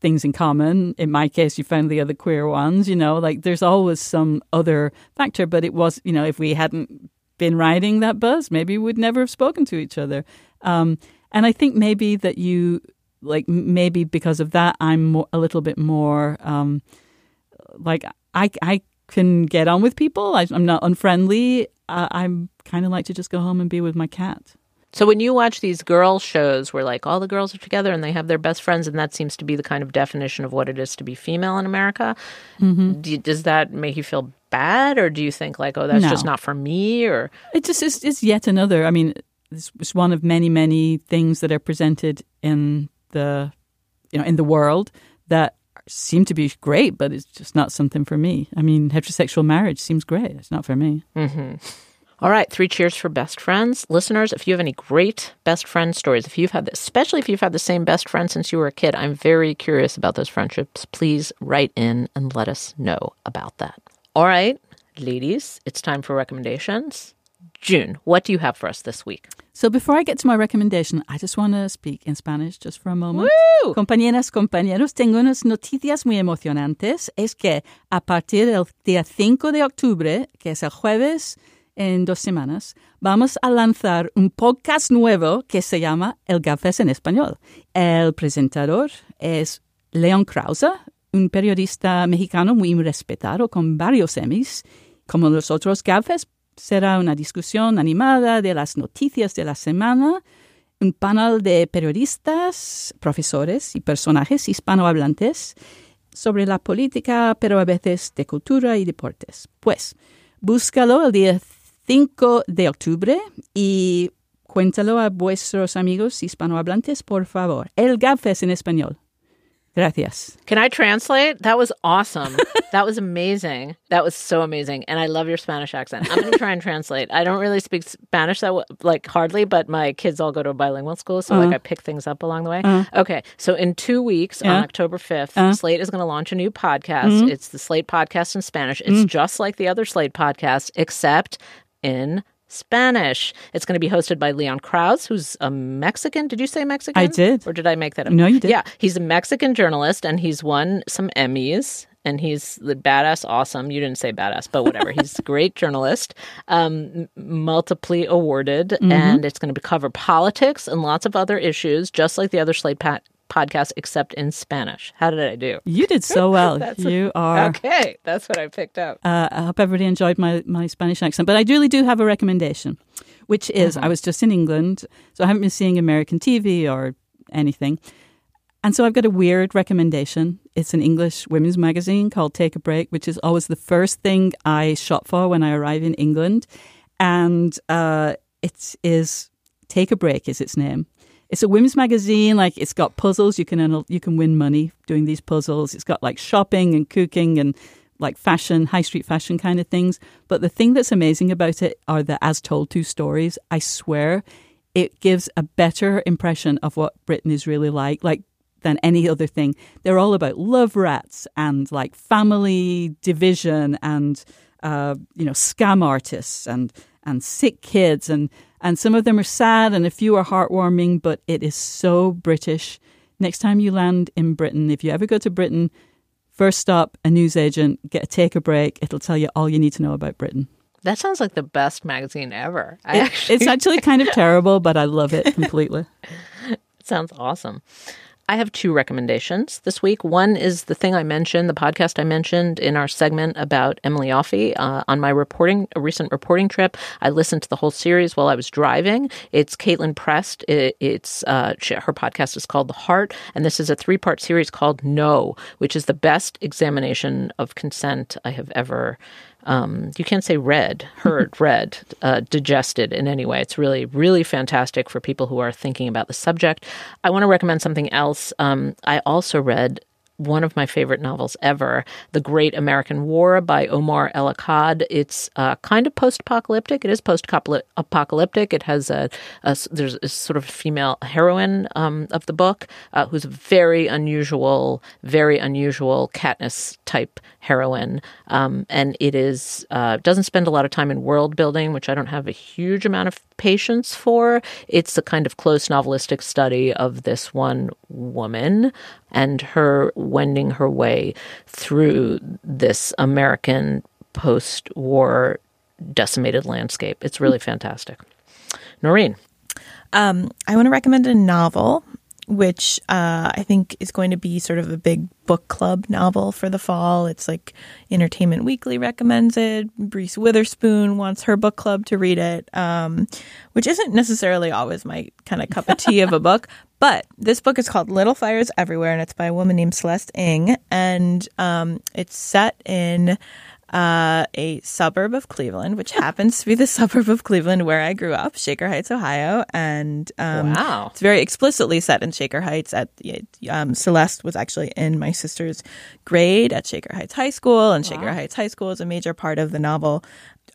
things in common. In my case, you found the other queer ones. You know, like there's always some other factor. But it was you know if we hadn't been riding that bus, maybe we'd never have spoken to each other. Um, and I think maybe that you like maybe because of that, I'm more, a little bit more um, like I I can get on with people. I, am not unfriendly. Uh, I'm kind of like to just go home and be with my cat. So when you watch these girl shows where like all the girls are together and they have their best friends, and that seems to be the kind of definition of what it is to be female in America, mm-hmm. do, does that make you feel bad, or do you think like, oh, that's No. just not for me, or It just is, is yet another. I mean, it's, it's one of many, many things that are presented in the, you know, in the world that seem to be great, but it's just not something for me. I mean, heterosexual marriage seems great. It's not for me. Mm-hmm. All right, three cheers for best friends. Listeners, if you have any great best friend stories, if you've had, especially if you've had the same best friend since you were a kid, I'm very curious about those friendships. Please write in and let us know about that. All right, ladies, it's time for recommendations. June, what do you have for us this week? So before I get to my recommendation, I just want to speak in Spanish just for a moment. Woo! Compañeras, compañeros, tengo unas noticias muy emocionantes. Es que a partir del día 5 de octubre, que es el jueves en dos semanas, vamos a lanzar un podcast nuevo que se llama El Gafes en Español. El presentador es Leon Krause, un periodista mexicano muy respetado con varios Emmys. Como los otros Gafes, será una discusión animada de las noticias de la semana un panel de periodistas, profesores y personajes hispanohablantes sobre la política, pero a veces de cultura y deportes. Pues, búscalo el día 5 de octubre y cuéntalo a vuestros amigos hispanohablantes, por favor. El Gafes en español. Gracias. Can I translate? That was awesome. that was amazing. That was so amazing, and I love your Spanish accent. I'm going to try and translate. I don't really speak Spanish that w- like hardly, but my kids all go to a bilingual school, so like uh-huh. I pick things up along the way. Uh-huh. Okay, so in two weeks on October 5th, uh-huh. Slate is going to launch a new podcast. Mm-hmm. It's the Slate podcast in Spanish. It's mm-hmm. just like the other Slate podcast, except in Spanish. It's going to be hosted by Leon Krauze, who's a Mexican. Did you say Mexican? I did. Or did I make that up? No, you did. Yeah, he's a Mexican journalist and he's won some Emmys. And he's the badass, awesome. You didn't say badass, but whatever. he's a great journalist, um, multiply awarded, Mm-hmm. and it's going to cover politics and lots of other issues, just like the other Slate pa- podcast, except in Spanish. How did I do? You did so well. You are. Okay, that's what I picked up. Uh, I hope everybody enjoyed my, my Spanish accent. But I really do have a recommendation, which is I was just in England, so I haven't been seeing American TV or anything. And so I've got a weird recommendation. It's an English women's magazine called Take a Break, which is always the first thing I shop for when I arrive in England. And uh, it is Take a Break is its name. It's a women's magazine. Like it's got puzzles. You can you can win money doing these puzzles. It's got like shopping and cooking and like fashion, high street fashion kind of things. But the thing that's amazing about it are the as told to stories. I swear, it gives a better impression of what Britain is really like. Like than any other thing. They're all about love rats and like family division and uh, you know scam artists and and sick kids and and some of them are sad and a few are heartwarming. But it is so British. Next time you land in Britain, if you ever go to Britain, first stop a newsagent, get a take a break. It'll tell you all you need to know about Britain. That sounds like the best magazine ever. It- actually it's actually kind of terrible, but I love it completely. Sounds awesome. I have two recommendations this week. One is the thing I mentioned, the podcast I mentioned in our segment about Emily Yoffe uh, on my reporting, a recent reporting trip. I listened to the whole series while I was driving. It's Kaitlin Prest. It, it's uh, she, her podcast is called The Heart, and this is a three part series called No, which is the best examination of consent I have ever um, you can't say read, heard, read, uh, digested in any way. It's really, really fantastic for people who are thinking about the subject. I want to recommend something else. Um, I also read one of my favorite novels ever, The Great American War by Omar El Akkad. It's uh, kind of post-apocalyptic. It is post-apocalyptic. It has a, a there's a sort of female heroine um, of the book uh, who's a very unusual, very unusual Katniss type heroine, um, and it is uh, doesn't spend a lot of time in world building, which I don't have a huge amount of patience for. It's a kind of close novelistic study of this one woman and her wending her way through this American post war decimated landscape. It's really fantastic. Noreen. Um, I want to recommend a novel, which uh, I think is going to be sort of a big book club novel for the fall. It's like Entertainment Weekly recommends it. Reese Witherspoon wants her book club to read it, um, which isn't necessarily always my kind of cup of tea of a book. But this book is called Little Fires Everywhere, and it's by a woman named Celeste Ng, and um, it's set in uh, a suburb of Cleveland, which happens to be the suburb of Cleveland where I grew up, Shaker Heights, Ohio. And um, Wow. it's very explicitly set in Shaker Heights. At um, Celeste was actually in my sister's grade at Shaker Heights High School, and Shaker Heights High School is a major part of the novel.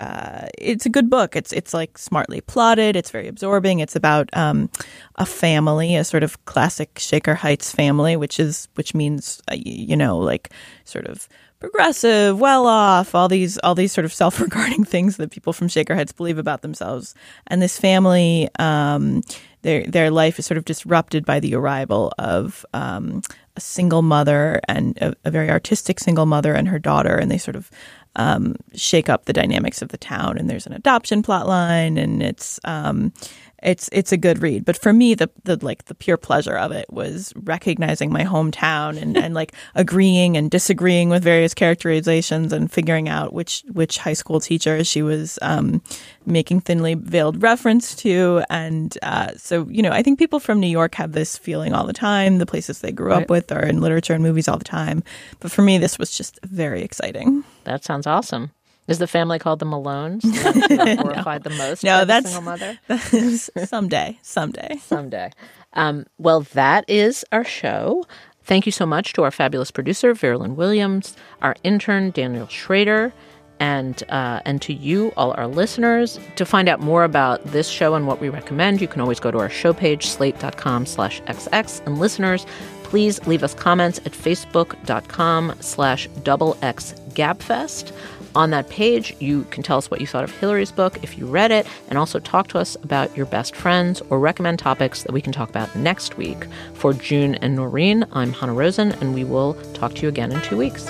Uh, it's a good book. It's it's like smartly plotted. It's very absorbing. It's about um, a family, a sort of classic Shaker Heights family, which is which means uh, you know like sort of progressive, well off, all these all these sort of self regarding things that people from Shaker Heights believe about themselves. And this family, um, their their life is sort of disrupted by the arrival of um, a single mother and a, a very artistic single mother and her daughter, and they sort of um, shake up the dynamics of the town. And there's an adoption plot line, and it's um, it's it's a good read. But for me, the the like the pure pleasure of it was recognizing my hometown and, and like agreeing and disagreeing with various characterizations and figuring out which which high school teacher she was um, making thinly veiled reference to. And uh, so you know, I think people from New York have this feeling all the time. The places they grew Right. up with are in literature and movies all the time. But for me, this was just very exciting. That sounds awesome. Is the family called the Malones? That's what horrified the most. No, that's single mother. someday, someday. someday. Um, well, that is our show. Thank you so much to our fabulous producer, Veralyn Williams, our intern, Daniel Schrader, and uh, and to you, all our listeners. To find out more about this show and what we recommend, you can always go to our show page, slate.com slash xx. And listeners, please leave us comments at facebook.com slash double x gabfest. On that page, you can tell us what you thought of Hillary's book if you read it, and also talk to us about your best friends or recommend topics that we can talk about next week. For June and Noreen, I'm Hanna Rosin, and we will talk to you again in two weeks.